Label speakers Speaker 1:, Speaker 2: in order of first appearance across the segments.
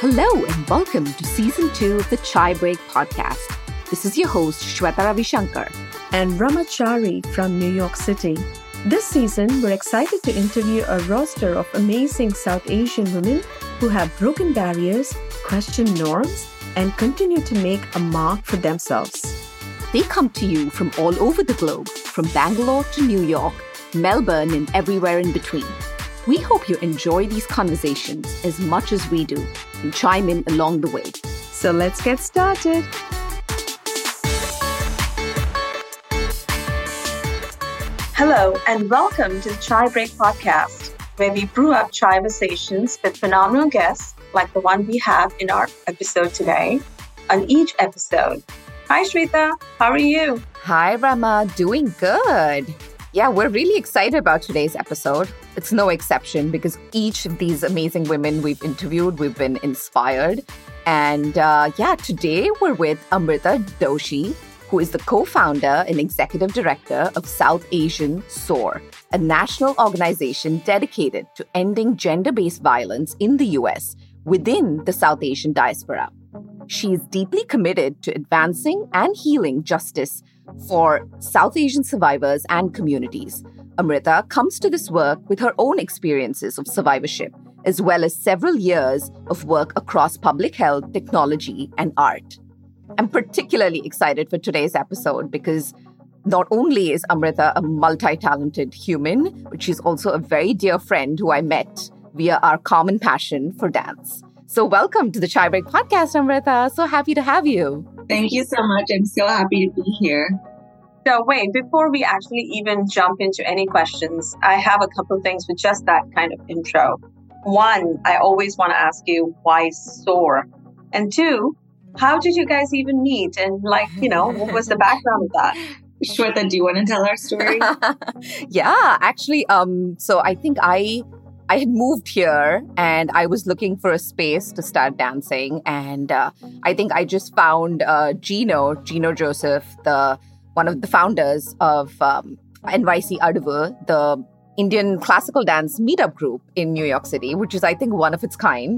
Speaker 1: Hello and welcome to season two of the Chai Break podcast. This is your host, Shweta Ravishankar.
Speaker 2: And Ramachari from New York City. This season, we're excited to interview a roster of amazing South Asian women who have broken barriers, questioned norms, and continue to make a mark for themselves.
Speaker 1: They come to you from all over the globe, from Bangalore to New York, Melbourne, and everywhere in between. We hope you enjoy these conversations as much as we do and chime in along the way.
Speaker 2: So let's get started.
Speaker 3: Hello, and welcome to the Chai Break podcast, where we brew up chai conversations with phenomenal guests like the one we have in our episode today. On each episode, Hi Shweta, how are you?
Speaker 1: Hi Rama, doing good. Yeah, we're really excited about today's episode. It's no exception because each of these amazing women we've interviewed, we've been inspired. And uh, yeah, today we're with Amrita Doshi, who is the co founder and executive director of South Asian SOAR, a national organization dedicated to ending gender based violence in the US within the South Asian diaspora. She is deeply committed to advancing and healing justice for South Asian survivors and communities. Amrita comes to this work with her own experiences of survivorship, as well as several years of work across public health, technology, and art. I'm particularly excited for today's episode because not only is Amrita a multi talented human, but she's also a very dear friend who I met via our common passion for dance. So, welcome to the Chai Break podcast, Amrita. So happy to have you.
Speaker 4: Thank you so much. I'm so happy to be here.
Speaker 3: So, wait, before we actually even jump into any questions, I have a couple things with just that kind of intro. One, I always want to ask you why SOAR? And two, how did you guys even meet? And, like, you know, what was the background of that?
Speaker 4: Shweta, do you want to tell our story?
Speaker 1: yeah, actually, um, so I think I I had moved here and I was looking for a space to start dancing. And uh, I think I just found uh, Gino, Gino Joseph, the one of the founders of um, NYC Adavu, the Indian classical dance meetup group in New York City, which is, I think, one of its kind.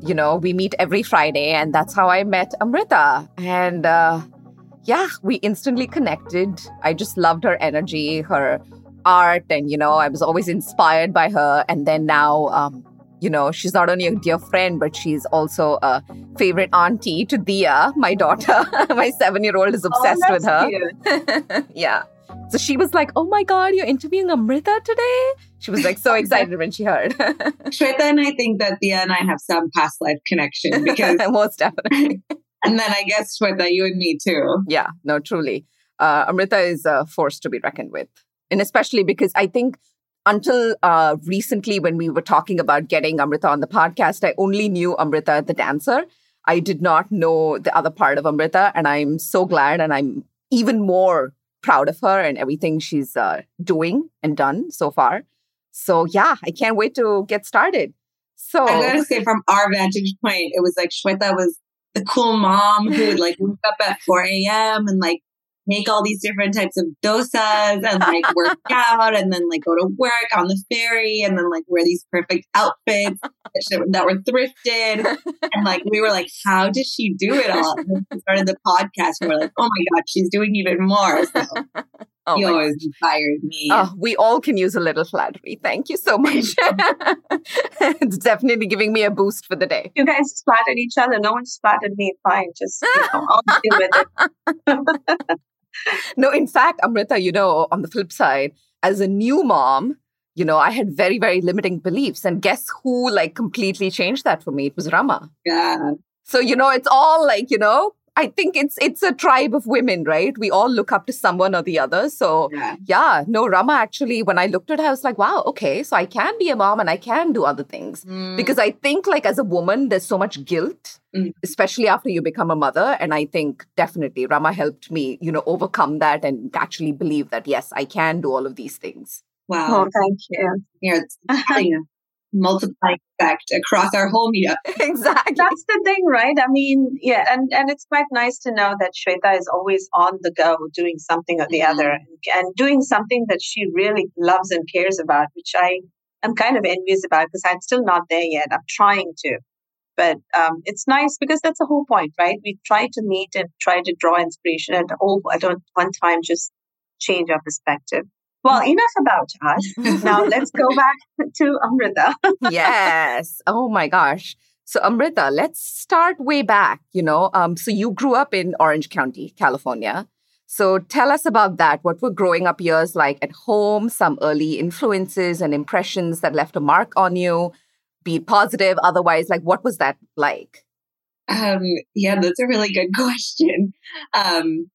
Speaker 1: You know, we meet every Friday, and that's how I met Amrita. And uh, yeah, we instantly connected. I just loved her energy, her art and you know i was always inspired by her and then now um, you know she's not only a dear friend but she's also a favorite auntie to dia my daughter. My seven year old is oh, obsessed
Speaker 3: oh,
Speaker 1: with her. yeah. So she was like oh my god you're interviewing amrita today? She was like so excited when she heard.
Speaker 4: Shweta and i think that dia and i have some past life connection because
Speaker 1: most definitely.
Speaker 4: And then i guess shweta you and me too.
Speaker 1: Yeah no truly. Uh, amrita is a force to be reckoned with. And especially because I think until uh, recently, when we were talking about getting Amrita on the podcast, I only knew Amrita the dancer. I did not know the other part of Amrita, and I'm so glad, and I'm even more proud of her and everything she's uh, doing and done so far. So yeah, I can't wait to get started. So
Speaker 4: I gotta say, from our vantage point, it was like Shweta was the cool mom who would like wake up at 4 a.m. and like make all these different types of dosas and like work out and then like go to work on the ferry and then like wear these perfect outfits that were thrifted. And like we were like, how does she do it all? And we started the podcast and we're like, oh my God, she's doing even more. So oh you always inspired me.
Speaker 1: Oh, we all can use a little flattery. Thank you so much. it's definitely giving me a boost for the day.
Speaker 3: You guys flattered each other. No one flattered me. Fine. Just you know, I'll deal with it
Speaker 1: no, in fact, Amrita, you know, on the flip side, as a new mom, you know, I had very, very limiting beliefs. And guess who like completely changed that for me? It was Rama.
Speaker 4: Yeah.
Speaker 1: So, you know, it's all like, you know, I think it's it's a tribe of women, right? We all look up to someone or the other. So yeah, yeah no, Rama actually, when I looked at her, I was like, wow, okay, so I can be a mom and I can do other things. Mm. Because I think like as a woman, there's so much guilt, mm. especially after you become a mother. And I think definitely Rama helped me, you know, overcome that and actually believe that yes, I can do all of these things.
Speaker 4: Wow.
Speaker 3: Oh, thank you.
Speaker 4: Yeah, it's multiplying effect across our whole meetup.
Speaker 1: exactly.
Speaker 3: That's the thing, right? I mean, yeah, and, and it's quite nice to know that Shweta is always on the go doing something or the mm-hmm. other and, doing something that she really loves and cares about, which I am kind of envious about because I'm still not there yet. I'm trying to. But um, it's nice because that's the whole point, right? We try to meet and try to draw inspiration and oh, I don't one time just change our perspective. Well, enough about us. now let's go back to Amrita.
Speaker 1: yes. Oh my gosh. So Amrita, let's start way back. You know, um, so you grew up in Orange County, California. So tell us about that. What were growing up years like at home? Some early influences and impressions that left a mark on you, be positive, otherwise. Like, what was that like?
Speaker 4: Um, yeah, that's a really good question. Um,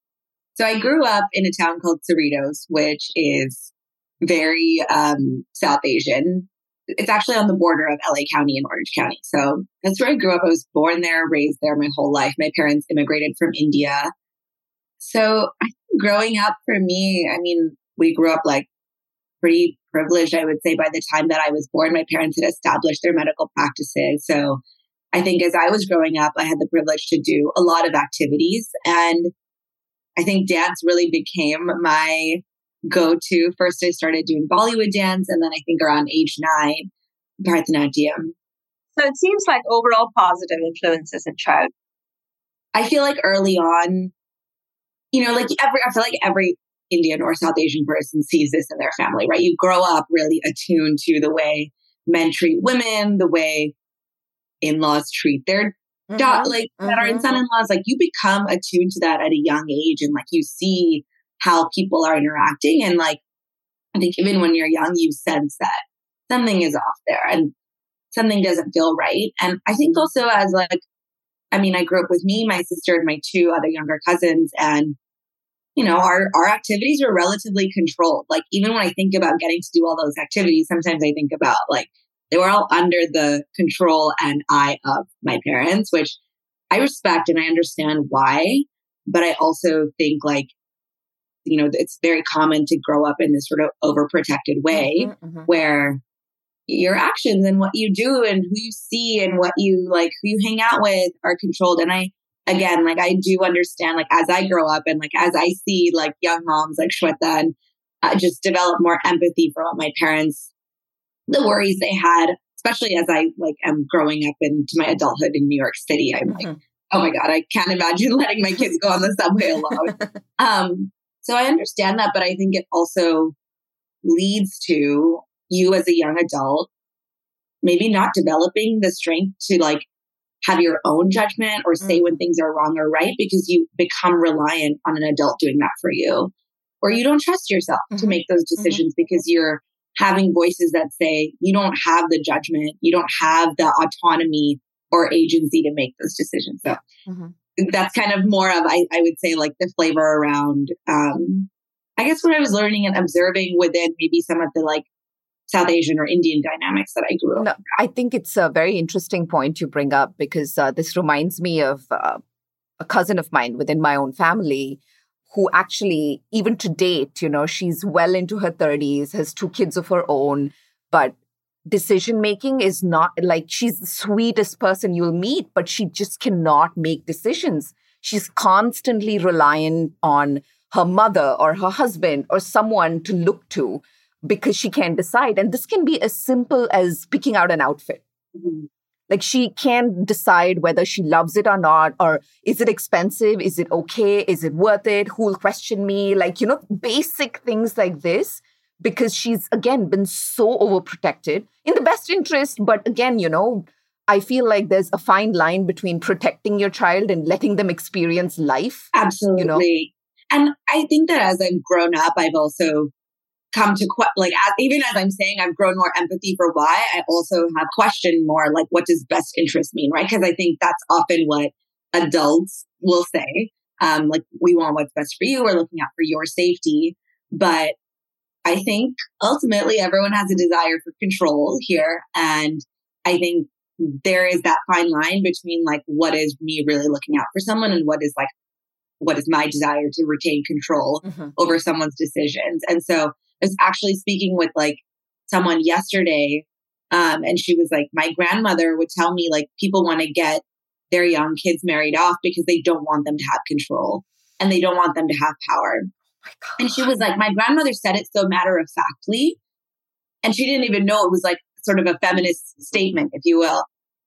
Speaker 4: so I grew up in a town called Cerritos, which is very um, South Asian. It's actually on the border of LA County and Orange County. So that's where I grew up. I was born there, raised there my whole life. My parents immigrated from India. So growing up for me, I mean, we grew up like pretty privileged, I would say, by the time that I was born. My parents had established their medical practices. So I think as I was growing up, I had the privilege to do a lot of activities. And I think dance really became my go to. First, I started doing Bollywood dance, and then I think around age nine, Bharatanatyam.
Speaker 3: So it seems like overall positive influences in child.
Speaker 4: I feel like early on, you know, like every, I feel like every Indian or South Asian person sees this in their family, right? You grow up really attuned to the way men treat women, the way in laws treat their mm-hmm. like mm-hmm. that are in son in laws. Like you become attuned to that at a young age and like you see how people are interacting. And like, I think even when you're young, you sense that something is off there and something doesn't feel right. And I think also as like, I mean, I grew up with me, my sister, and my two other younger cousins, and you know, our our activities were relatively controlled. Like even when I think about getting to do all those activities, sometimes I think about like they were all under the control and eye of my parents, which I respect and I understand why. But I also think like you know, it's very common to grow up in this sort of overprotected way mm-hmm, mm-hmm. where your actions and what you do and who you see and what you like, who you hang out with are controlled. And I, again, like I do understand, like as I grow up and like as I see like young moms like Shweta and I just develop more empathy for what my parents, the worries they had, especially as I like am growing up into my adulthood in New York City. I'm mm-hmm. like, oh my God, I can't imagine letting my kids go on the subway alone. um, so I understand that, but I think it also leads to you as a young adult maybe not developing the strength to like have your own judgment or say when things are wrong or right because you become reliant on an adult doing that for you or you don't trust yourself mm-hmm. to make those mm-hmm. decisions mm-hmm. because you're having voices that say you don't have the judgment. You don't have the autonomy or agency to make those decisions. So mm-hmm. that's kind of more of I, I would say like the flavor around um I guess what I was learning and observing within maybe some of the like South Asian or Indian dynamics that I grew up. No,
Speaker 1: I think it's a very interesting point you bring up because uh, this reminds me of uh, a cousin of mine within my own family who actually, even to date, you know, she's well into her 30s, has two kids of her own, but decision making is not like she's the sweetest person you'll meet, but she just cannot make decisions. She's constantly reliant on her mother or her husband or someone to look to because she can't decide. And this can be as simple as picking out an outfit. Mm-hmm. Like she can't decide whether she loves it or not, or is it expensive? Is it okay? Is it worth it? Who will question me? Like, you know, basic things like this because she's again been so overprotected in the best interest but again you know i feel like there's a fine line between protecting your child and letting them experience life
Speaker 4: absolutely you know? and i think that as i've grown up i've also come to que- like as, even as i'm saying i've grown more empathy for why i also have questioned more like what does best interest mean right because i think that's often what adults will say um, like we want what's best for you we're looking out for your safety but I think ultimately everyone has a desire for control here. And I think there is that fine line between like what is me really looking out for someone and what is like what is my desire to retain control mm-hmm. over someone's decisions. And so I was actually speaking with like someone yesterday um, and she was like, my grandmother would tell me like people want to get their young kids married off because they don't want them to have control and they don't want them to have power and she was like, my grandmother said it so matter of factly. And she didn't even know it was like sort of a feminist statement, if you will.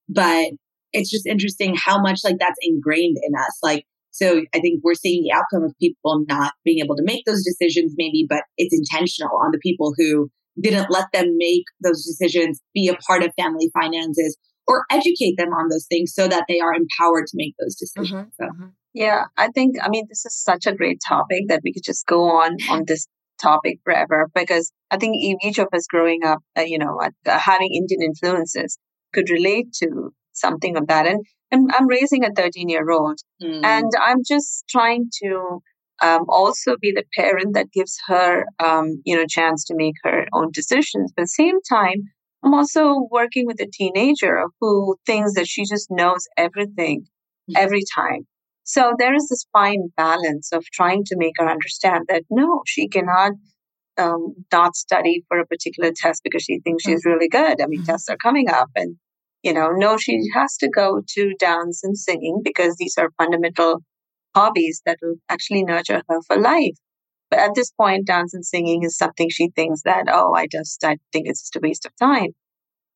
Speaker 4: But it's just interesting how much like that's ingrained in us. Like, so I think we're seeing the outcome of people not being able to make those decisions, maybe, but it's intentional on the people who didn't let them make those decisions, be a part of family finances, or educate them on those things so that they are empowered to make those decisions. Mm-hmm. So. Mm-hmm.
Speaker 3: Yeah, I think, I mean, this is such a great topic that we could just go on on this topic forever because I think each of us growing up, uh, you know, uh, having Indian influences could relate to something of that. And, and I'm raising a 13 year old mm. and I'm just trying to um, also be the parent that gives her, um, you know, chance to make her own decisions. But at the same time, I'm also working with a teenager who thinks that she just knows everything mm. every time. So there is this fine balance of trying to make her understand that no, she cannot um, not study for a particular test because she thinks she's mm. really good. I mean, mm-hmm. tests are coming up and, you know, no, she has to go to dance and singing because these are fundamental hobbies that will actually nurture her for life. But at this point, dance and singing is something she thinks that, oh, I just, I think it's just a waste of time.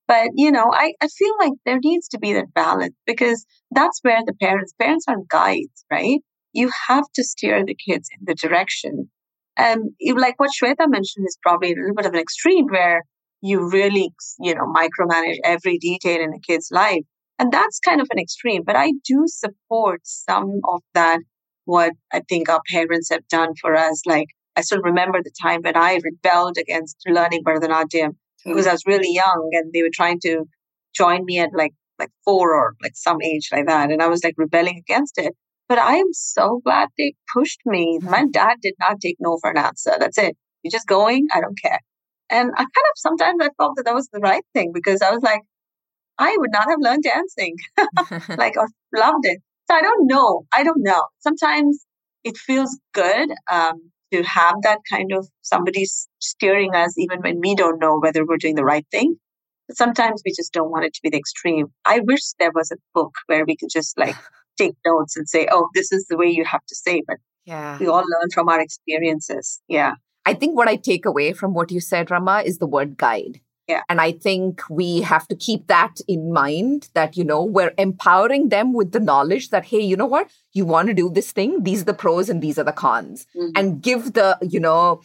Speaker 3: But, you know, I, I feel like there needs to be that balance because that's where the parents, parents are guides, right? You have to steer the kids in the direction. And like what Shweta mentioned is probably a little bit of an extreme where you really, you know, micromanage every detail in a kid's life. And that's kind of an extreme, but I do support some of that, what I think our parents have done for us. Like, I still remember the time when I rebelled against learning Bharatanatyam because I was really young and they were trying to join me at like like four or like some age like that. And I was like rebelling against it. But I am so glad they pushed me. Mm-hmm. My dad did not take no for an answer. That's it. You're just going. I don't care. And I kind of sometimes I felt that that was the right thing because I was like, I would not have learned dancing, like or loved it. So I don't know. I don't know. Sometimes it feels good um, to have that kind of somebody steering us even when we don't know whether we're doing the right thing. But sometimes we just don't want it to be the extreme. I wish there was a book where we could just like take notes and say, oh, this is the way you have to say. But yeah. we all learn from our experiences. Yeah.
Speaker 1: I think what I take away from what you said, Rama, is the word guide.
Speaker 3: Yeah.
Speaker 1: And I think we have to keep that in mind that, you know, we're empowering them with the knowledge that, hey, you know what? You want to do this thing. These are the pros and these are the cons. Mm-hmm. And give the, you know,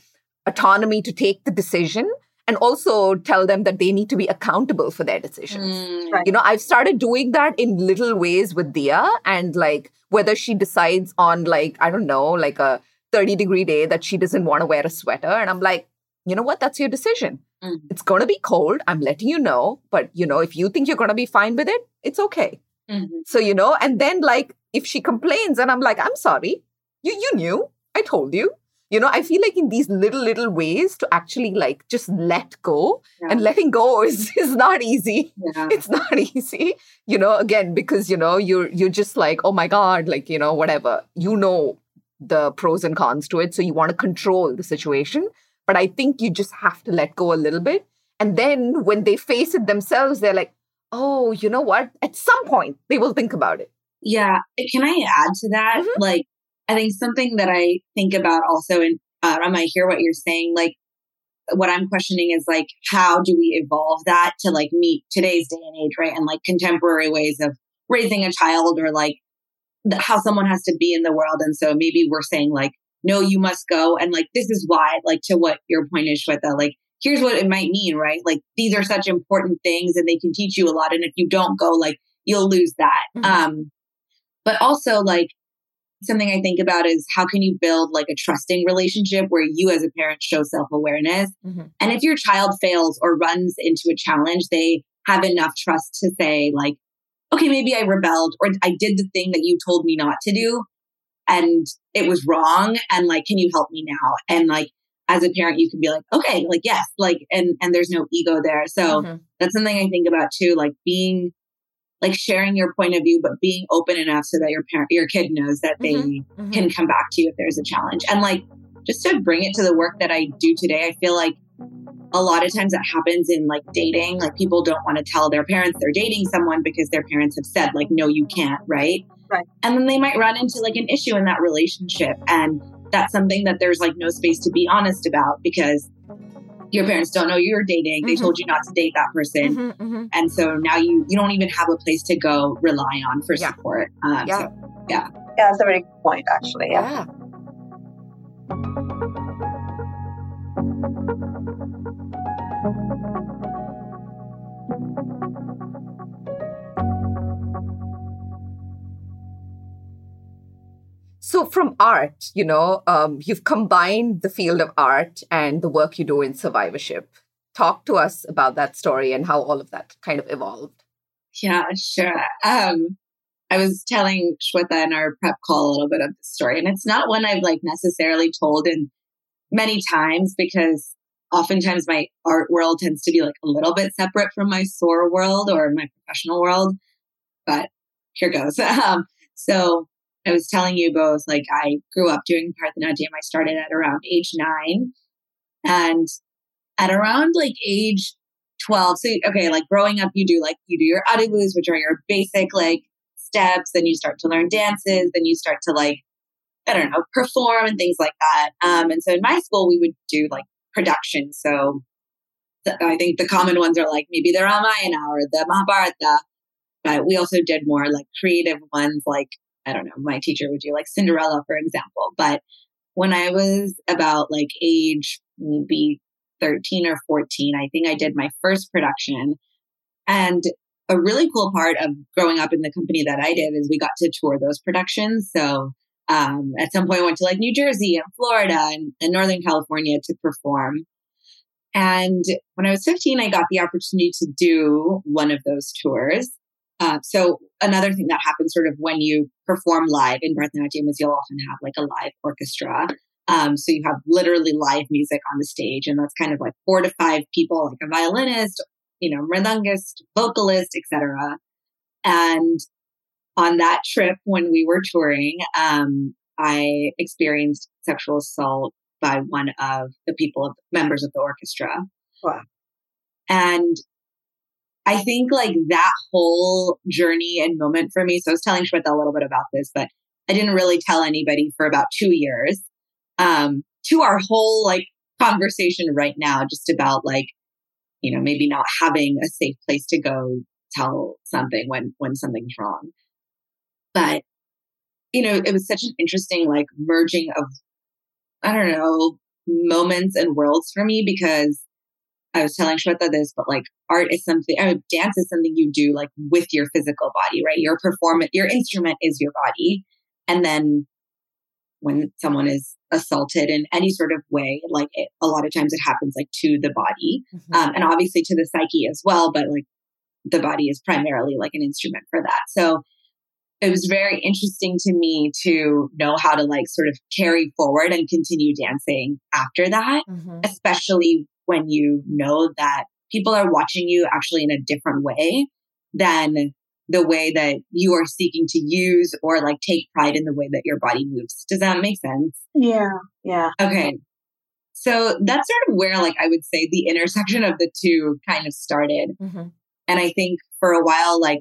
Speaker 1: autonomy to take the decision and also tell them that they need to be accountable for their decisions. Mm, right. You know, I've started doing that in little ways with Dia and like whether she decides on like, I don't know, like a 30 degree day that she doesn't want to wear a sweater. And I'm like, you know what? That's your decision. Mm-hmm. It's going to be cold. I'm letting you know. But, you know, if you think you're going to be fine with it, it's okay. Mm-hmm. So, you know, and then like if she complains and I'm like, I'm sorry, you, you knew, I told you. You know, I feel like in these little, little ways to actually like just let go yeah. and letting go is, is not easy. Yeah. It's not easy, you know, again, because, you know, you're, you're just like, oh my God, like, you know, whatever, you know, the pros and cons to it. So you want to control the situation. But I think you just have to let go a little bit. And then when they face it themselves, they're like, oh, you know what? At some point, they will think about it.
Speaker 4: Yeah. Can I add to that? Mm-hmm. Like, I think something that I think about also, and uh, I might hear what you're saying. Like, what I'm questioning is like, how do we evolve that to like meet today's day and age, right? And like contemporary ways of raising a child or like how someone has to be in the world. And so maybe we're saying like, no, you must go. And like, this is why, like, to what your point is, Shweta, like, here's what it might mean, right? Like, these are such important things and they can teach you a lot. And if you don't go, like, you'll lose that. Mm-hmm. Um, but also, like, something I think about is how can you build like a trusting relationship where you as a parent show self awareness? Mm-hmm. And if your child fails or runs into a challenge, they have enough trust to say, like, okay, maybe I rebelled or I did the thing that you told me not to do and it was wrong and like can you help me now and like as a parent you can be like okay like yes like and and there's no ego there so mm-hmm. that's something i think about too like being like sharing your point of view but being open enough so that your parent your kid knows that they mm-hmm. Mm-hmm. can come back to you if there's a challenge and like just to bring it to the work that i do today i feel like a lot of times that happens in like dating like people don't want to tell their parents they're dating someone because their parents have said like no you can't right
Speaker 3: Right.
Speaker 4: And then they might run into like an issue in that relationship. And that's something that there's like no space to be honest about because your parents don't know you're dating. They
Speaker 1: Mhm.
Speaker 4: told you not to date that person.
Speaker 1: Mhm, mhm.
Speaker 4: And so now you you don't even have a place to go rely on for
Speaker 1: Yeah.
Speaker 4: support. Um,
Speaker 1: Yeah.
Speaker 4: so
Speaker 3: Yeah, that's a very good point, actually. Yeah.
Speaker 1: Yeah. From art, you know, um, you've combined the field of art and the work you do in survivorship. Talk to us about that story and how all of that kind of evolved.
Speaker 4: Yeah, sure. Um, I was telling Shweta in our prep call a little bit of the story, and it's not one I've like necessarily told in many times because oftentimes my art world tends to be like a little bit separate from my SOAR world or my professional world. But here goes. Um, so I was telling you both, like I grew up doing Bharatanatyam. I started at around age nine, and at around like age 12. So, okay, like growing up, you do like, you do your adavus, which are your basic like steps. Then you start to learn dances. Then you start to like, I don't know, perform and things like that. Um, and so in my school, we would do like production. So I think the common ones are like maybe the Ramayana or the Mahabharata. But we also did more like creative ones, like, I don't know, my teacher would do like Cinderella, for example. But when I was about like age maybe 13 or 14, I think I did my first production. And a really cool part of growing up in the company that I did is we got to tour those productions. So um, at some point, I went to like New Jersey and Florida and, and Northern California to perform. And when I was 15, I got the opportunity to do one of those tours. Uh, so another thing that happens sort of when you perform live in Bharatanatyam is you'll often have like a live orchestra. Um, so you have literally live music on the stage, and that's kind of like four to five people, like a violinist, you know, mridangist, vocalist, etc. And on that trip, when we were touring, um, I experienced sexual assault by one of the people, members of the orchestra.
Speaker 3: Wow.
Speaker 4: And I think like that whole journey and moment for me. So I was telling Shweta a little bit about this, but I didn't really tell anybody for about two years. Um, to our whole like conversation right now, just about like, you know, maybe not having a safe place to go tell something when when something's wrong. But you know, it was such an interesting like merging of I don't know moments and worlds for me because I was telling Shweta this, but like art is something, I mean, dance is something you do like with your physical body, right? Your performance, your instrument is your body. And then when someone is assaulted in any sort of way, like it, a lot of times it happens like to the body,
Speaker 1: Mhm.
Speaker 4: um, and obviously to the psyche as well, but like the body is primarily like an instrument for that. So it was very interesting to me to know how to like sort of carry forward and continue dancing after that
Speaker 1: Mhm.
Speaker 4: especially when you know that people are watching you actually in a different way than the way that you are seeking to use or like take pride in the way that your body moves. Does that make sense?
Speaker 3: Yeah. Yeah.
Speaker 4: Okay. So that's sort of where like I would say the intersection of the two kind of started.
Speaker 1: Mhm.
Speaker 4: And I think for a while, like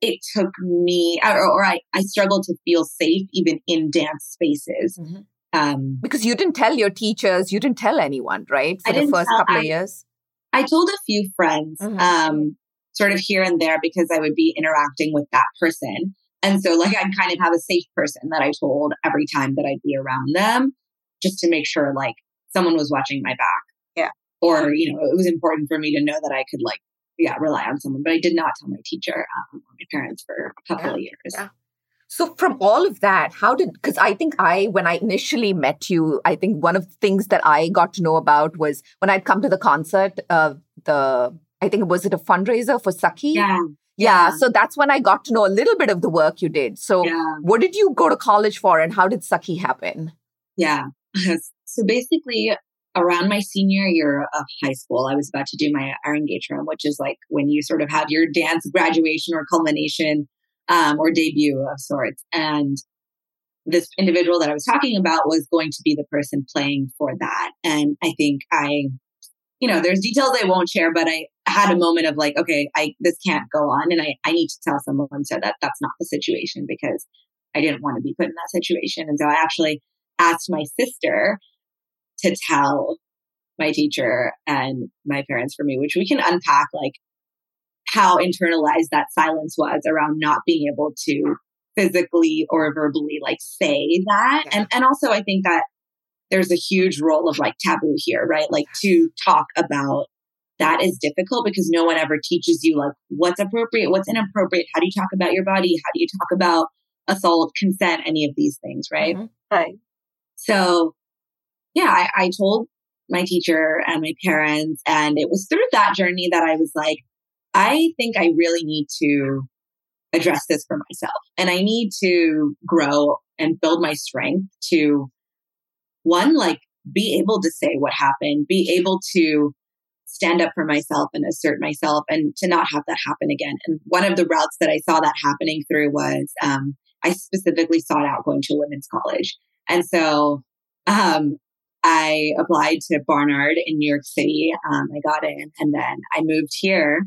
Speaker 4: it took me or, or I, I struggled to feel safe even in dance spaces.
Speaker 1: Mhm.
Speaker 4: Um,
Speaker 1: Because you didn't tell your teachers, you didn't tell anyone, right? For
Speaker 4: I
Speaker 1: the first
Speaker 4: tell-
Speaker 1: couple of years.
Speaker 4: I told a few friends,
Speaker 1: Mhm.
Speaker 4: um, sort of here and there because I would be interacting with that person. And so like I'd kind of have a safe person that I told every time that I'd be around them just to make sure like someone was watching my back.
Speaker 3: Yeah.
Speaker 4: Or, you know, it was important for me to know that I could like, yeah, rely on someone, but I did not tell my teacher um, or my parents for a couple
Speaker 1: Yeah,
Speaker 4: of years.
Speaker 1: yeah. So from all of that, how did because I think I when I initially met you, I think one of the things that I got to know about was when I'd come to the concert of the I think was it a fundraiser for Sakhi?
Speaker 4: Yeah.
Speaker 1: Yeah,
Speaker 4: yeah.
Speaker 1: So that's when I got to know a little bit of the work you did. So
Speaker 4: Yeah.
Speaker 1: what did you go to college for and how did Sakhi happen?
Speaker 4: Yeah. so basically, around my senior year of high school, I was about to do my Arangetram, which is like when you sort of have your dance graduation or culmination um, or debut of sorts. And this individual that I was talking about was going to be the person playing for that. And I think I, you know, there's details I won't share, but I had a moment of like, okay, I this can't go on, and I I need to tell someone so that that's not the situation because I didn't want to be put in that situation. And so I actually asked my sister to tell my teacher and my parents for me, which we can unpack like how internalized that silence was around not being able to physically or verbally like say that. And and also I think that there's a huge role of like taboo here, right? Like to talk about that is difficult because no one ever teaches you like what's appropriate, what's inappropriate, how do you talk about your body, how do you talk about assault, consent, any of these things, right?
Speaker 3: Mm-hmm. Right.
Speaker 4: So yeah, I, I told my teacher and my parents, and it was through that journey that I was like, I think I really need to address this for myself. And I need to grow and build my strength to one, like be able to say what happened, be able to stand up for myself and assert myself and to not have that happen again. And one of the routes that I saw that happening through was um, I specifically sought out going to women's college. And so um, I applied to Barnard in New York City. Um, I got in and then I moved here.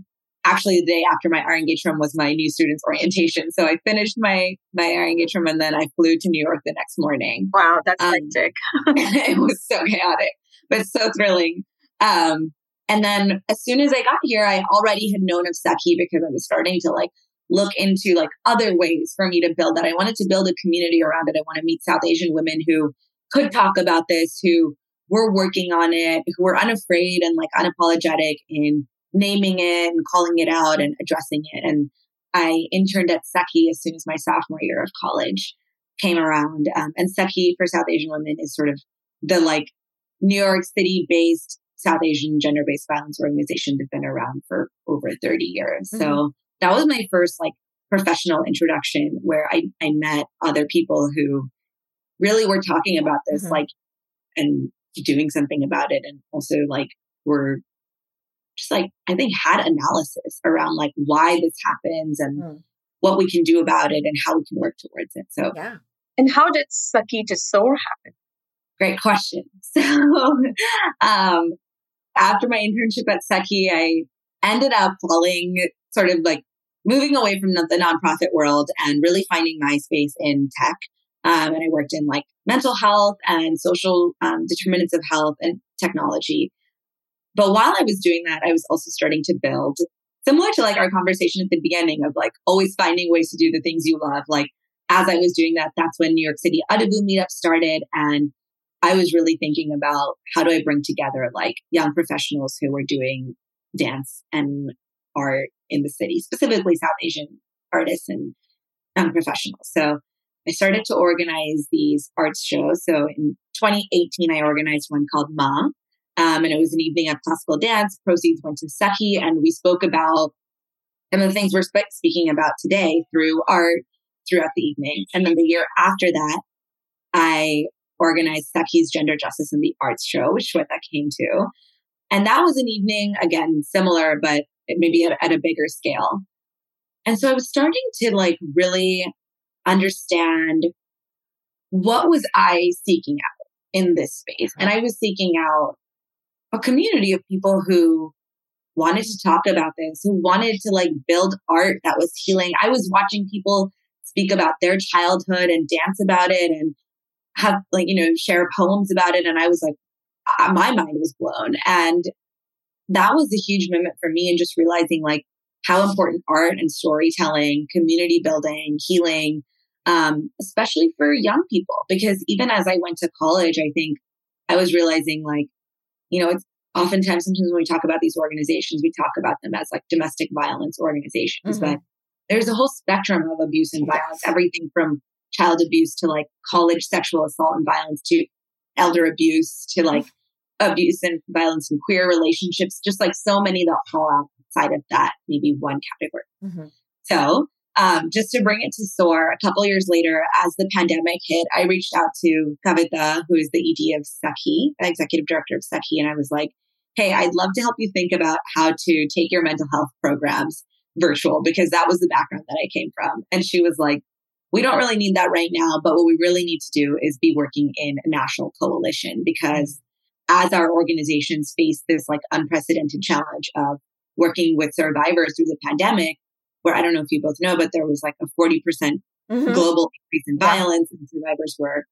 Speaker 4: Actually, the day after my RN was my new students orientation. So I finished my my RN room and then I flew to New York the next morning.
Speaker 3: Wow, that's um, hectic.
Speaker 4: it was so chaotic, but so thrilling. Um, and then as soon as I got here, I already had known of Sakhi because I was starting to like look into like other ways for me to build that. I wanted to build a community around it. I want to meet South Asian women who could talk about this, who were working on it, who were unafraid and like unapologetic in naming it and calling it out and addressing it. And I interned at Sakhi as soon as my sophomore year of college came around. Um, and Sakhi for South Asian women is sort of the like New York City based South Asian gender based violence organization that's been around for over 30 years. Mm-hmm. So that was my first like professional introduction where I, I met other people who really were talking about this, mm-hmm. like, and doing something about it. And also like were just like, I think had analysis around like why this happens and mm. what we can do about it and how we can work towards it. So,
Speaker 3: yeah. And how did Sakhi to Soar happen?
Speaker 4: Great question. So, um, after my internship at Sakhi, I ended up falling sort of like moving away from the, the nonprofit world and really finding my space in tech. Um, and I worked in like mental health and social um, determinants of health and technology. But while I was doing that, I was also starting to build similar to like our conversation at the beginning of like always finding ways to do the things you love. Like as I was doing that, that's when New York City Adavu meetup started. And I was really thinking about how do I bring together like young professionals who were doing dance and art in the city, specifically South Asian artists and young professionals. So I started to organize these arts shows. So in 2018, I organized one called Ma, um, and it was an evening of classical dance. Proceeds went to Sakhi, and we spoke about some of the things we're sp- speaking about today through art throughout the evening. And then the year after that, I organized Sakhi's Gender Justice in the Arts Show, which is what that came to. And that was an evening, again, similar, but maybe at, at a bigger scale. And so I was starting to like really understand what was I seeking out in this space. And I was seeking out a community of people who wanted to talk about this, who wanted to like build art that was healing. I was watching people speak about their childhood and dance about it and have like, you know, share poems about it. And I was like, uh, my mind was blown. And that was a huge moment for me and just realizing like how important art and storytelling, community building, healing, um, especially for young people. Because even as I went to college, I think I was realizing like, you know, it's oftentimes, sometimes when we talk about these organizations, we talk about them as like domestic violence organizations, mm-hmm. but there's a whole spectrum of abuse and violence, everything from child abuse to like college sexual assault and violence to elder abuse to like abuse and violence in queer relationships, just like so many that fall outside of that, maybe one category. Mm-hmm. So, um, just to bring it to SOAR, a couple years later, as the pandemic hit, I reached out to Kavita, who is the ED of Sakhi, executive director of Sakhi, and I was like, hey, I'd love to help you think about how to take your mental health programs virtual because that was the background that I came from. And she was like, we don't really need that right now, but what we really need to do is be working in a national coalition because as our organizations face this like unprecedented challenge of working with survivors through the pandemic, where I don't know if you both know, but there was like a 40% mm hmm global increase in violence and survivors were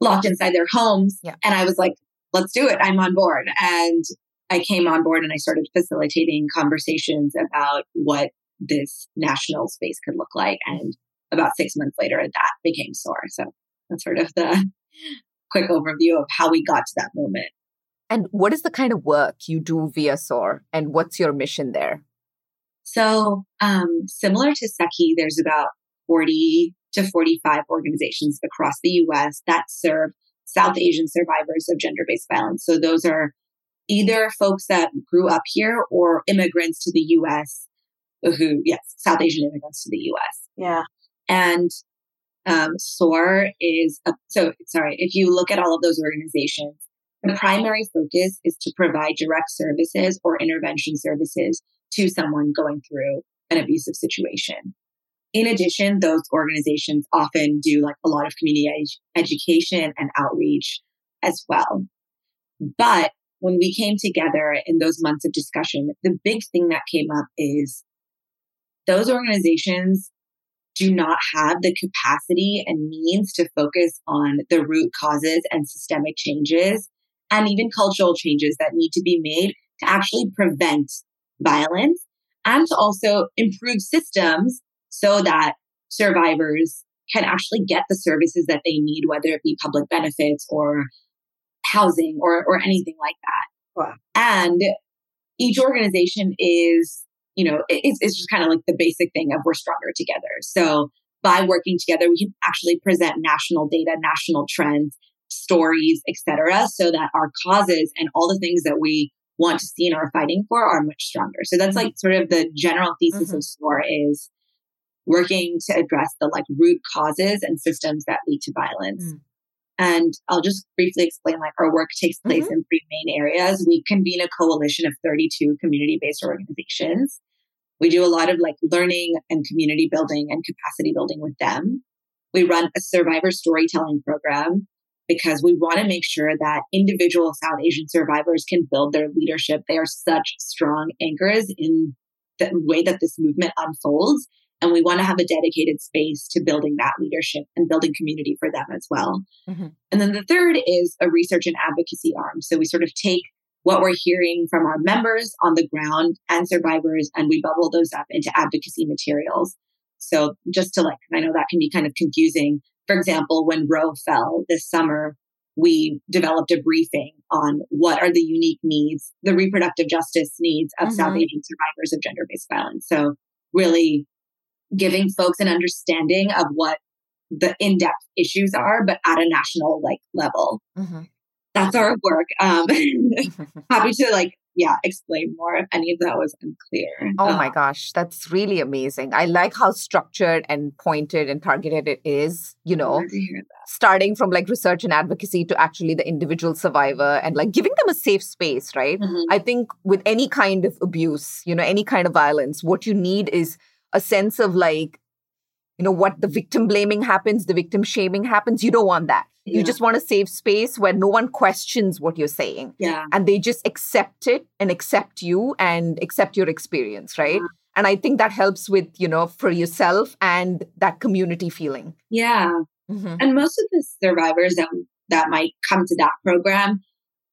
Speaker 4: locked inside their homes. Yeah. And I was like, let's do it. I'm on board. And I came on board and I started facilitating conversations about what this national space could look like. And about six months later, that became SOAR. So that's sort of the quick overview of how we got to that moment.
Speaker 1: And what is the kind of work you do via SOAR and what's your mission there?
Speaker 4: So, um, similar to Sakhi, there's about 40 to 45 organizations across the US that serve South Asian survivors of gender based violence. So, those are either folks that grew up here or immigrants to the US who, yes, South Asian immigrants to the US.
Speaker 3: Yeah.
Speaker 4: And um, SOAR is, a, so sorry, if you look at all of those organizations, the primary focus is to provide direct services or intervention services to someone going through an abusive situation. In addition, those organizations often do like a lot of community ed- education and outreach as well. But when we came together in those months of discussion, the big thing that came up is those organizations do not have the capacity and means to focus on the root causes and systemic changes and even cultural changes that need to be made to actually prevent violence and to also improve systems so that survivors can actually get the services that they need, whether it be public benefits or housing or, or anything like that.
Speaker 3: Wow.
Speaker 4: And each organization is, you know, it's, it's just kind of like the basic thing of we're stronger together. So by working together, we can actually present national data, national trends, stories, etc., so that our causes and all the things that we want to see and are fighting for are much stronger. So that's like sort of the general thesis mm-hmm. of SOAR is working to address the like root causes and systems that lead to violence. Mm. And I'll just briefly explain like our work takes place mm-hmm. in three main areas. We convene a coalition of 32 community based organizations. We do a lot of like learning and community building and capacity building with them. We run a survivor storytelling program because we want to make sure that individual South Asian survivors can build their leadership. They are such strong anchors in the way that this movement unfolds. And we want to have a dedicated space to building that leadership and building community for them as well. Mm-hmm. And then the third is a research and advocacy arm. So we sort of take what we're hearing from our members on the ground and survivors, and we bubble those up into advocacy materials. So just to like, I know that can be kind of confusing, for example, when Roe fell this summer, we developed a briefing on what are the unique needs, the reproductive justice needs of mm-hmm. South Asian survivors of gender based violence. So, really giving folks an understanding of what the in depth issues are, but at a national like level. Mm-hmm. That's our work. Um, happy to like yeah, explain more if any of that was unclear.
Speaker 1: Oh my gosh, that's really amazing. I like how structured and pointed and targeted it is, you know, starting from like research and advocacy to actually the individual survivor and like giving them a safe space, right? Mm-hmm. I think with any kind of abuse, you know, any kind of violence, what you need is a sense of like, you know, what the victim blaming happens, the victim shaming happens. You don't want that. Yeah. You just want to save space where no one questions what you're saying.
Speaker 4: Yeah.
Speaker 1: And they just accept it and accept you and accept your experience, right? Yeah. And I think that helps with, you know, for yourself and that community feeling.
Speaker 4: Yeah. Mm-hmm. And most of the survivors that that might come to that program,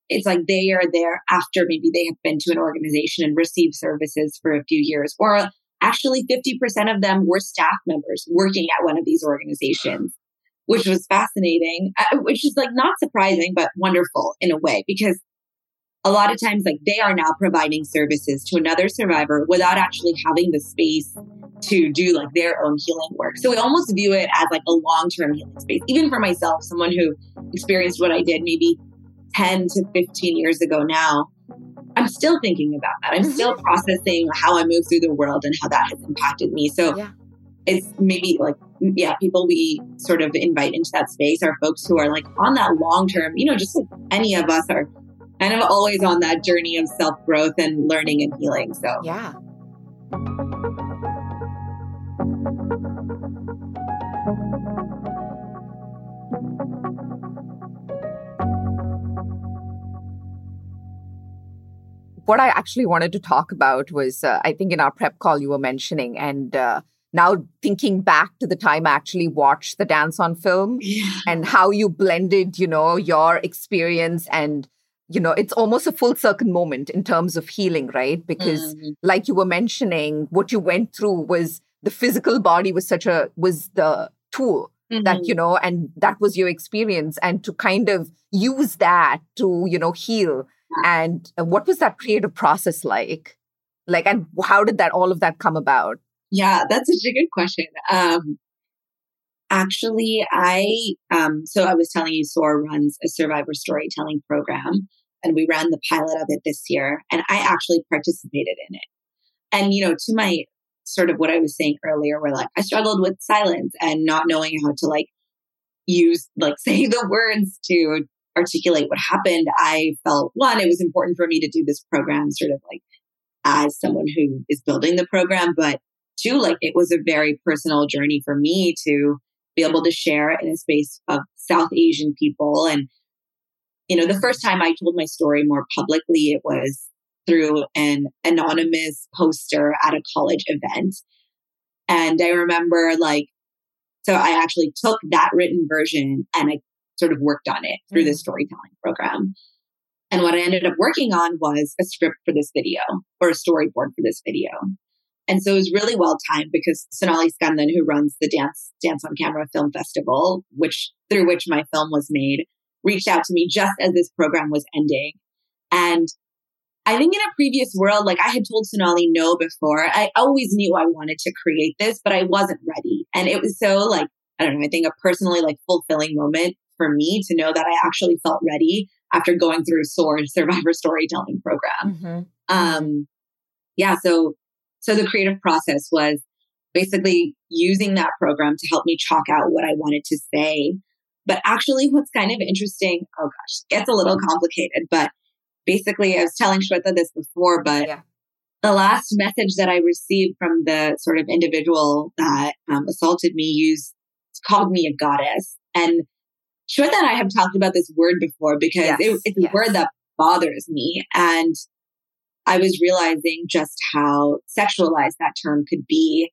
Speaker 4: it's like they are there after maybe they have been to an organization and received services for a few years. Or actually 50% of them were staff members working at one of these organizations which was fascinating, uh, which is like not surprising, but wonderful in a way because a lot of times like they are now providing services to another survivor without actually having the space to do like their own healing work. So we almost view it as like a long-term healing space. Even for myself, someone who experienced what I did maybe 10 to 15 years ago now, I'm still thinking about that. I'm still mm-hmm. processing how I move through the world and how that has impacted me. So yeah it's maybe like yeah people we sort of invite into that space are folks who are like on that long term you know just like any of us are kind of always on that journey of self growth and learning and healing so.
Speaker 1: Yeah. What I actually wanted to talk about was, uh, I think in our prep call you were mentioning, and uh, now thinking back to the time I actually watched the dance on film
Speaker 4: yeah.
Speaker 1: and how you blended, you know, your experience and you know, it's almost a full circle moment in terms of healing, right? Because,
Speaker 4: Mm.
Speaker 1: like you were mentioning, what you went through was the physical body was such a, was the tool that,
Speaker 4: Mhm.
Speaker 1: you know, and that was your experience. And to kind of use that to, you know, heal. And what was that creative process like? Like, and how did that, all of that come about?
Speaker 4: Yeah, that's such a good question. Um, actually, I um, so I was telling you, SOAR runs a survivor storytelling program, and we ran the pilot of it this year, and I actually participated in it. And you know, to my sort of what I was saying earlier, where like I struggled with silence and not knowing how to like use like say the words to articulate what happened. I felt one, it was important for me to do this program, sort of like as someone who is building the program, but two, like it was a very personal journey for me to be able to share in a space of South Asian people. And, you know, the first time I told my story more publicly, it was through an anonymous poster at a college event. And I remember like, so I actually took that written version and I sort of worked on it through the mm. storytelling program. And what I ended up working on was a script for this video or a storyboard for this video. And so it was really well timed because Sonali Skandan, who runs the Dance Dance on Camera Film Festival, which through which my film was made, reached out to me just as this program was ending. And I think in a previous world, like I had told Sonali no before. I always knew I wanted to create this, but I wasn't ready. And it was so like, I don't know, I think a personally like fulfilling moment for me to know that I actually felt ready after going through SOAR Survivor Storytelling Program.
Speaker 1: Mm-hmm.
Speaker 4: Um, yeah, so so the creative process was basically using that program to help me chalk out what I wanted to say. But actually, what's kind of interesting, oh gosh, gets a little complicated. But basically, I was telling Shweta this before, but
Speaker 1: Yeah.
Speaker 4: the last message that I received from the sort of individual that um, assaulted me used called me a goddess. And Shweta and I have talked about this word before because
Speaker 1: Yes,
Speaker 4: it, it's
Speaker 1: yes.
Speaker 4: a word that bothers me. And I was realizing just how sexualized that term could be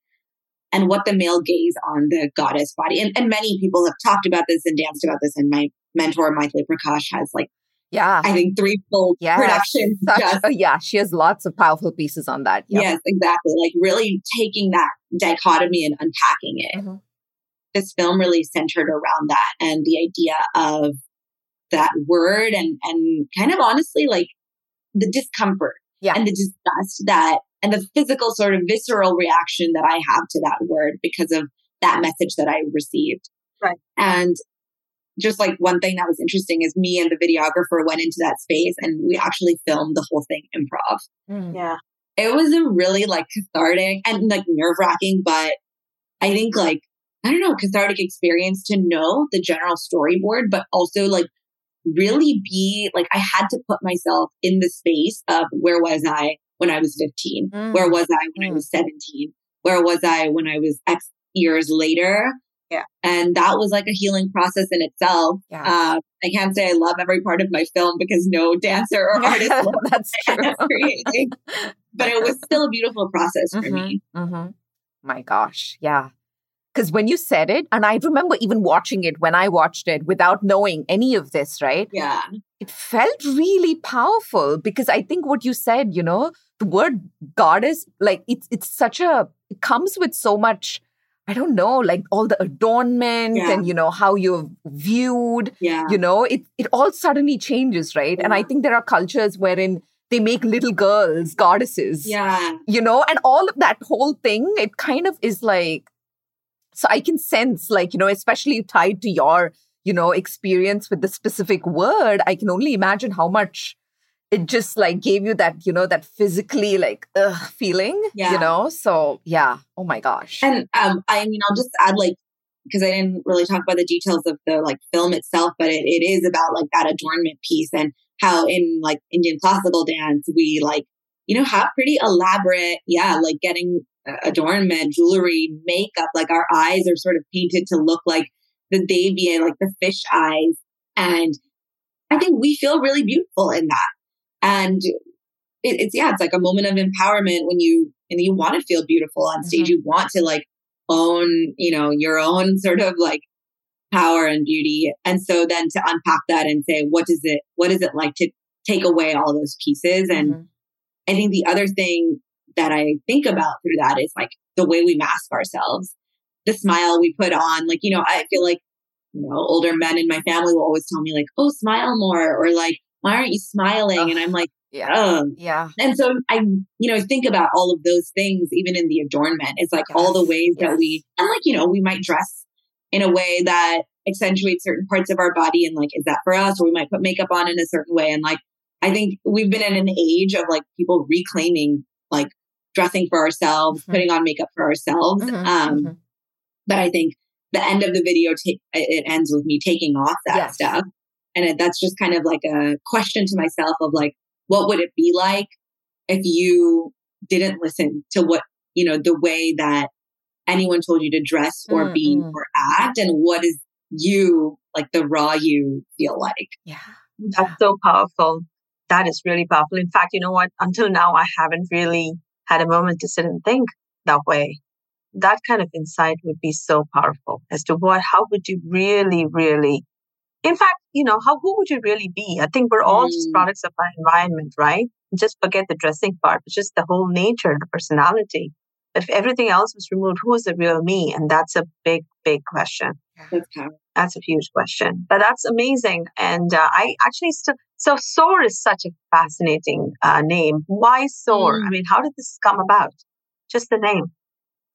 Speaker 4: and what the male gaze on the goddess body. And, and many people have talked about this and danced about this. And my mentor, Maithili Prakash, has like,
Speaker 1: Yeah.
Speaker 4: I think three full
Speaker 1: Yes,
Speaker 4: productions
Speaker 1: Such, oh, yeah, she has lots of powerful pieces on that. Yep.
Speaker 4: Yes, exactly. Like really taking that dichotomy and unpacking it.
Speaker 1: Mhm.
Speaker 4: This film really centered around that and the idea of that word and and kind of honestly like the discomfort
Speaker 1: Yeah.
Speaker 4: and the disgust that and the physical sort of visceral reaction that I have to that word because of that message that I received.
Speaker 3: Right.
Speaker 4: And just like one thing that was interesting is me and the videographer went into that space and we actually filmed the whole thing improv
Speaker 1: Mm.
Speaker 3: Yeah.
Speaker 4: it was a really like cathartic and like nerve wracking, but I think like, I don't know, cathartic experience to know the general storyboard, but also like really be like, I had to put myself in the space of where was I when I was 15?
Speaker 1: Mm.
Speaker 4: Where was I when I
Speaker 1: Mm.
Speaker 4: was 17? Where was I when I was X years later?
Speaker 3: Yeah.
Speaker 4: And that was like a healing process in itself.
Speaker 1: Yeah.
Speaker 4: Uh, I can't say I love every part of my film because no dancer or artist
Speaker 1: That's true.
Speaker 4: creating. But it was still a beautiful process for me.
Speaker 1: hmm My gosh, yeah. Because when you said it, and I remember even watching it when I watched it without knowing any of this, right?
Speaker 4: Yeah.
Speaker 1: It felt really powerful because I think what you said, you know, the word goddess, like it's it's such a it comes with so much. I don't know, like all the adornment
Speaker 4: Yeah.
Speaker 1: and you know how you're viewed
Speaker 4: Yeah.
Speaker 1: you know it it all suddenly changes right and i think there are cultures wherein they make little girls goddesses
Speaker 4: Yeah.
Speaker 1: you know and all of that whole thing it kind of is like so i can sense like you know especially tied to your you know experience with the specific word i can only imagine how much it just like gave you that you know that physically like ugh, feeling
Speaker 4: Yeah.
Speaker 1: you know? So yeah. Oh my gosh.
Speaker 4: And um, I mean, I'll just add like because I didn't really talk about the details of the like film itself, but it, it is about like that adornment piece and how in like Indian classical dance we like you know have pretty elaborate, yeah, like getting adornment, jewelry, makeup. Like our eyes are sort of painted to look like the Devi like the fish eyes, and I think we feel really beautiful in that. And it, it's yeah, it's like a moment of empowerment when you and you want to feel beautiful on stage. You want to like own, you know, your own sort of like power and beauty. And so then to unpack that and say, what is it? What is it like to take away all those pieces. And
Speaker 1: Mhm.
Speaker 4: I think the other thing that I think about through that is like the way we mask ourselves, the smile we put on. Like, you know, I feel like, you know, older men in my family will always tell me, like, oh, smile more, or like, why aren't you smiling?
Speaker 1: Ugh.
Speaker 4: And I'm like,
Speaker 1: Yeah.
Speaker 4: oh.
Speaker 1: Yeah.
Speaker 4: And so I, you know, think about all of those things, even in the adornment. It's like all the
Speaker 1: Yes,
Speaker 4: ways that we, and like, you know, we might dress in a way that accentuates certain parts of our body. And like, is that for us? Or we might put makeup on in a certain way. And like, I think we've been in an age of like people reclaiming like dressing for ourselves,
Speaker 1: Mhm.
Speaker 4: putting on makeup for ourselves.
Speaker 1: Mhm,
Speaker 4: Um,
Speaker 1: mhm.
Speaker 4: but I think the end of the video take it ends with me taking off that
Speaker 1: Yes.
Speaker 4: stuff, and it, that's just kind of like a question to myself of like, what would it be like if you didn't listen to what you know the way that anyone told you to dress or be
Speaker 1: Mm, mm.
Speaker 4: or act, and what is you like the raw you feel like?
Speaker 1: Yeah.
Speaker 3: That's so powerful. That is really powerful. In fact, you know what? Until now, I haven't really had a moment to sit and think that way. That kind of insight would be so powerful as to what, how would you really, really, in fact, you know, how, who would you really be? I think we're all just
Speaker 4: Mm.
Speaker 3: products of our environment, right? Just forget the dressing part, but just the whole nature, the personality. If everything else was removed, who is the real me? And that's a big, big question.
Speaker 4: That's powerful.
Speaker 3: That's a huge question, but that's amazing. And uh, I actually still, so SOAR is such a fascinating uh, name. Why SOAR?
Speaker 4: Mm.
Speaker 3: I mean, how did this come about? Just the name.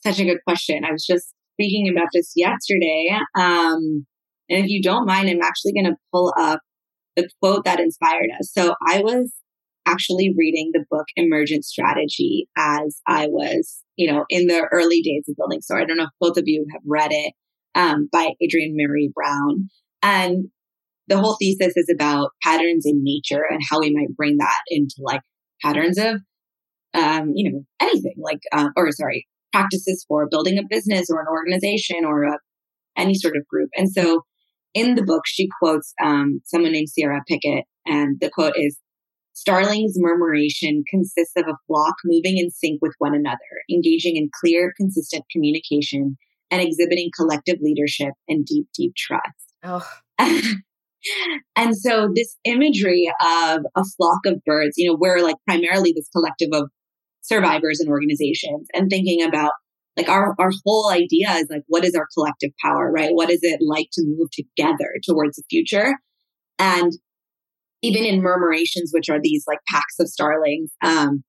Speaker 4: Such a good question. I was just speaking about this yesterday. Um, and if you don't mind, I'm actually going to pull up the quote that inspired us. So I was actually reading the book Emergent Strategy as I was, you know, in the early days of building. So I don't know if both of you have read it um, by Adrienne Maree Brown. And the whole thesis is about patterns in nature and how we might bring that into like patterns of, um, you know, anything like, uh, or sorry, practices for building a business or an organization or a, any sort of group. And so in the book, she quotes um, someone named Sierra Pickett, and the quote is Starling's murmuration consists of a flock moving in sync with one another, engaging in clear, consistent communication, and exhibiting collective leadership and deep, deep trust.
Speaker 1: Oh,
Speaker 4: and so this imagery of a flock of birds, you know, we're like primarily this collective of survivors and organizations and thinking about like our, our whole idea is like, what is our collective power, right? What is it like to move together towards the future? And even in murmurations, which are these like packs of starlings, um,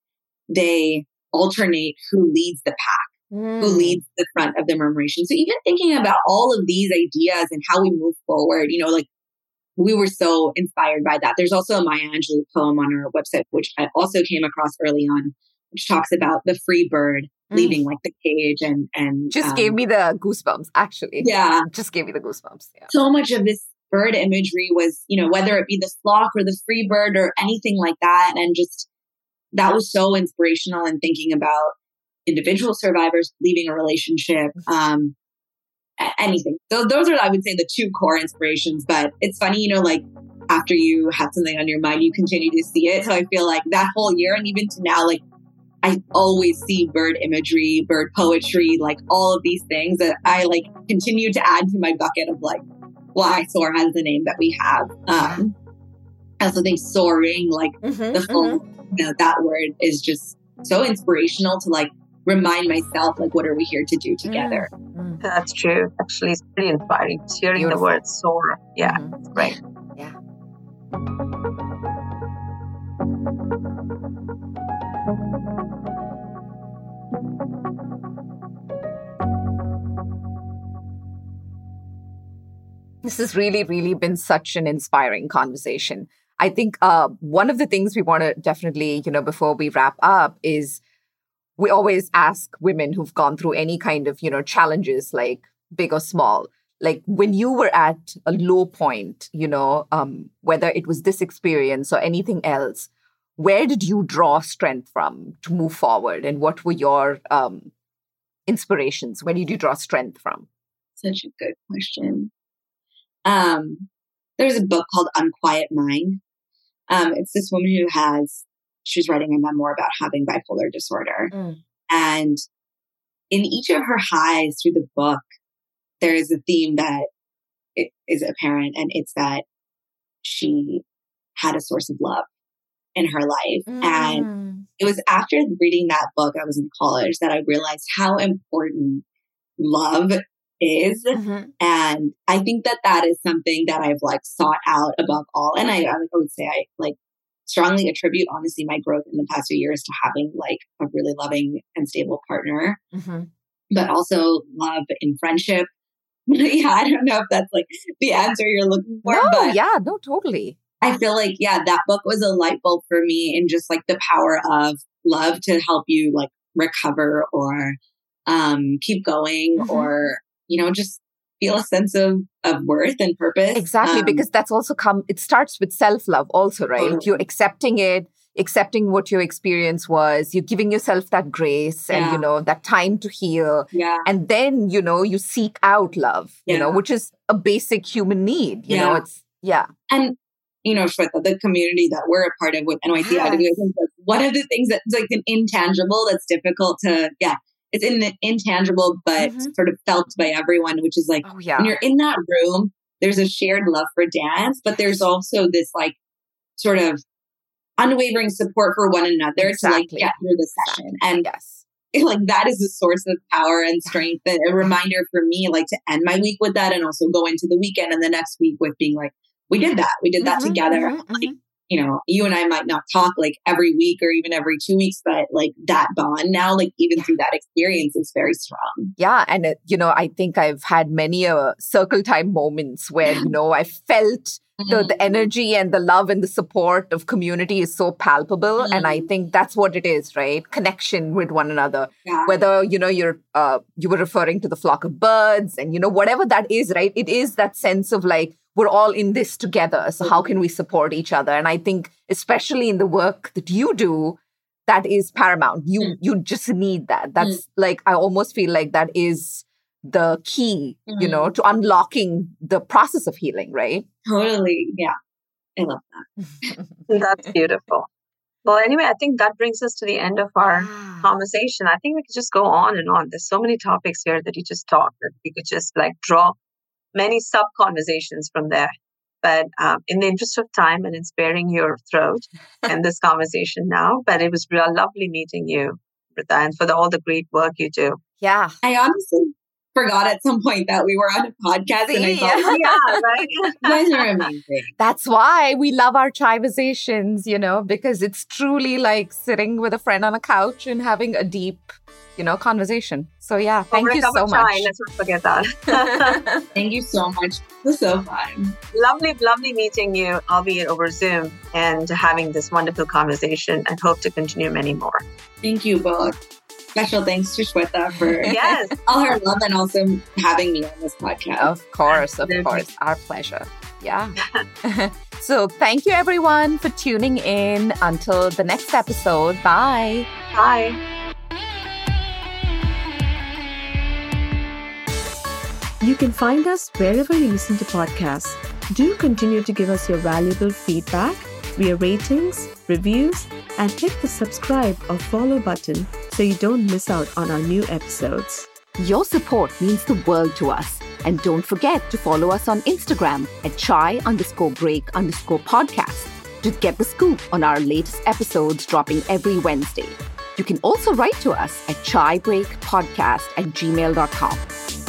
Speaker 4: they alternate who leads the pack who
Speaker 1: mm.
Speaker 4: leads the front of the murmuration. So even thinking about all of these ideas and how we move forward, you know, like we were so inspired by that. There's also a Maya Angelou poem on our website, which I also came across early on, which talks about the free bird
Speaker 1: Mm.
Speaker 4: leaving like the cage and and
Speaker 1: Just
Speaker 4: um,
Speaker 1: gave me the goosebumps, actually.
Speaker 4: yeah.
Speaker 1: Just gave me the goosebumps. Yeah.
Speaker 4: So much of this bird imagery was, you know, whether it be the flock or the free bird or anything like that, and just that was so inspirational in thinking about individual survivors leaving a relationship, um, anything. So those are, I would say, the two core inspirations. But it's funny, you know, like after you have something on your mind, you continue to see it. So I feel like that whole year and even to now, like I always see bird imagery, bird poetry, like all of these things that I like continue to add to my bucket of like why SOAR has the name that we have. Um, I also think soaring, like
Speaker 1: Mhm,
Speaker 4: the full, you know, that word is just so inspirational to like remind myself, like, what are we here to do together?
Speaker 1: Mm.
Speaker 3: That's true. Actually, it's pretty inspiring. Just hearing
Speaker 1: Beautiful.
Speaker 3: the word SOAR. Yeah,
Speaker 1: Mhm.
Speaker 3: it's great.
Speaker 1: This has really, really been such an inspiring conversation. I think uh, one of the things we want to definitely, you know, before we wrap up is we always ask women who've gone through any kind of, you know, challenges, like big or small, like when you were at a low point, you know, um, whether it was this experience or anything else, where did you draw strength from to move forward? And what were your um, inspirations? Where did you draw strength from?
Speaker 4: Such a good question. Um, there's a book called Unquiet Mind. Um, it's this woman who has, she's writing a memoir about having bipolar disorder.
Speaker 1: Mm.
Speaker 4: And in each of her highs through the book, there is a theme that is apparent, and it's that she had a source of love in her life.
Speaker 1: Mm.
Speaker 4: And it was after reading that book, I was in college, that I realized how important love is.
Speaker 1: Mhm.
Speaker 4: And I think that that is something that I've like sought out above all. And I, I would say I like strongly attribute honestly my growth in the past few years to having like a really loving and stable partner,
Speaker 1: Mhm.
Speaker 4: but also love in friendship. yeah, I don't know if that's like the answer you're looking for,
Speaker 1: No,
Speaker 4: but
Speaker 1: yeah, no, totally.
Speaker 4: I feel like, yeah, that book was a light bulb for me in just like the power of love to help you like recover or um, keep going
Speaker 1: Mhm.
Speaker 4: or, you know, just feel a sense of, of worth and purpose.
Speaker 1: Exactly,
Speaker 4: Um,
Speaker 1: because that's also come, it starts with self love, also, right?
Speaker 4: Totally.
Speaker 1: You're accepting it, accepting what your experience was, you're giving yourself that grace and,
Speaker 4: Yeah.
Speaker 1: you know, that time to heal.
Speaker 4: yeah,
Speaker 1: And then, you know, you seek out love, you know, which is a basic human need, you know, it's, yeah.
Speaker 4: and you know, Shweta, the community that we're a part of with NYC
Speaker 1: Yes.
Speaker 4: I think that's one of the things that's like an intangible that's difficult to, yeah, it's in the intangible, but
Speaker 1: Mhm.
Speaker 4: sort of felt by everyone, which is like
Speaker 1: Oh, yeah.
Speaker 4: when you're in that room, there's a shared love for dance, but there's also this like sort of unwavering support for one another to like get through the session. And
Speaker 1: yes.
Speaker 4: like that is a source of power and strength and a reminder for me like to end my week with that and also go into the weekend and the next week with being like we did that we did that
Speaker 1: Mhm,
Speaker 4: together
Speaker 1: mhm,
Speaker 4: like
Speaker 1: mhm.
Speaker 4: You know you and i might not talk like every week or even every two weeks but like that bond now like even through that experience is very strong.
Speaker 1: Yeah. And, uh, you know, I think I've had many uh, circle time moments where, you know, I felt the, the energy and the love and the support of community is so palpable and i
Speaker 4: Mm.
Speaker 1: think that's what it is right? Connection with one another.
Speaker 4: Yeah.
Speaker 1: Whether you know you're uh, you were referring to the flock of birds and you know whatever that is right? It is that sense of like we're all in this together so how can we support each other and i think especially in the work that you do that is paramount you
Speaker 4: Mm.
Speaker 1: you just need that that's like i almost feel like that is the key you
Speaker 4: Mm.
Speaker 1: know to unlocking the process of healing right
Speaker 4: totally yeah i love that
Speaker 3: That's beautiful. Well, anyway, I think that brings us to the end of our conversation. I think we could just go on and on. There's so many topics here that you just talked that we could just like draw many sub conversations from there. But um, in the interest of time and in sparing your throat and this conversation now, but it was real lovely meeting you, Rita, and for the, all the great work you do.
Speaker 1: yeah
Speaker 4: i honestly forgot at some point that we were on a podcast and i thought
Speaker 3: yeah, right.
Speaker 4: you guys are amazing
Speaker 1: That's why we love our chaiversations, you know, because it's truly like sitting with a friend on a couch and having a deep, you know, conversation. So yeah, thank
Speaker 3: Over
Speaker 1: you so
Speaker 3: of chai,
Speaker 1: much.
Speaker 3: Let's not forget that.
Speaker 4: thank you so much it was so fun
Speaker 3: lovely, lovely meeting you, albeit over Zoom, and having this wonderful conversation, and hope to continue many more.
Speaker 4: Thank you both. Special thanks to Shweta for
Speaker 3: Yes.
Speaker 4: all her love and also having me on this podcast.
Speaker 1: Of course, of
Speaker 3: Absolutely.
Speaker 1: course. Our pleasure. Yeah. so thank you everyone for tuning in. Until the next episode. Bye.
Speaker 3: Bye.
Speaker 2: You can find us wherever you listen to podcasts. Do continue to give us your valuable feedback via ratings, reviews, and hit the subscribe or follow button so you don't miss out on our new episodes.
Speaker 1: Your support means the world to us. And don't forget to follow us on Instagram at chai underscore break underscore podcast to get the scoop on our latest episodes dropping every Wednesday. You can also write to us at chaibreakpodcast at gmail.com.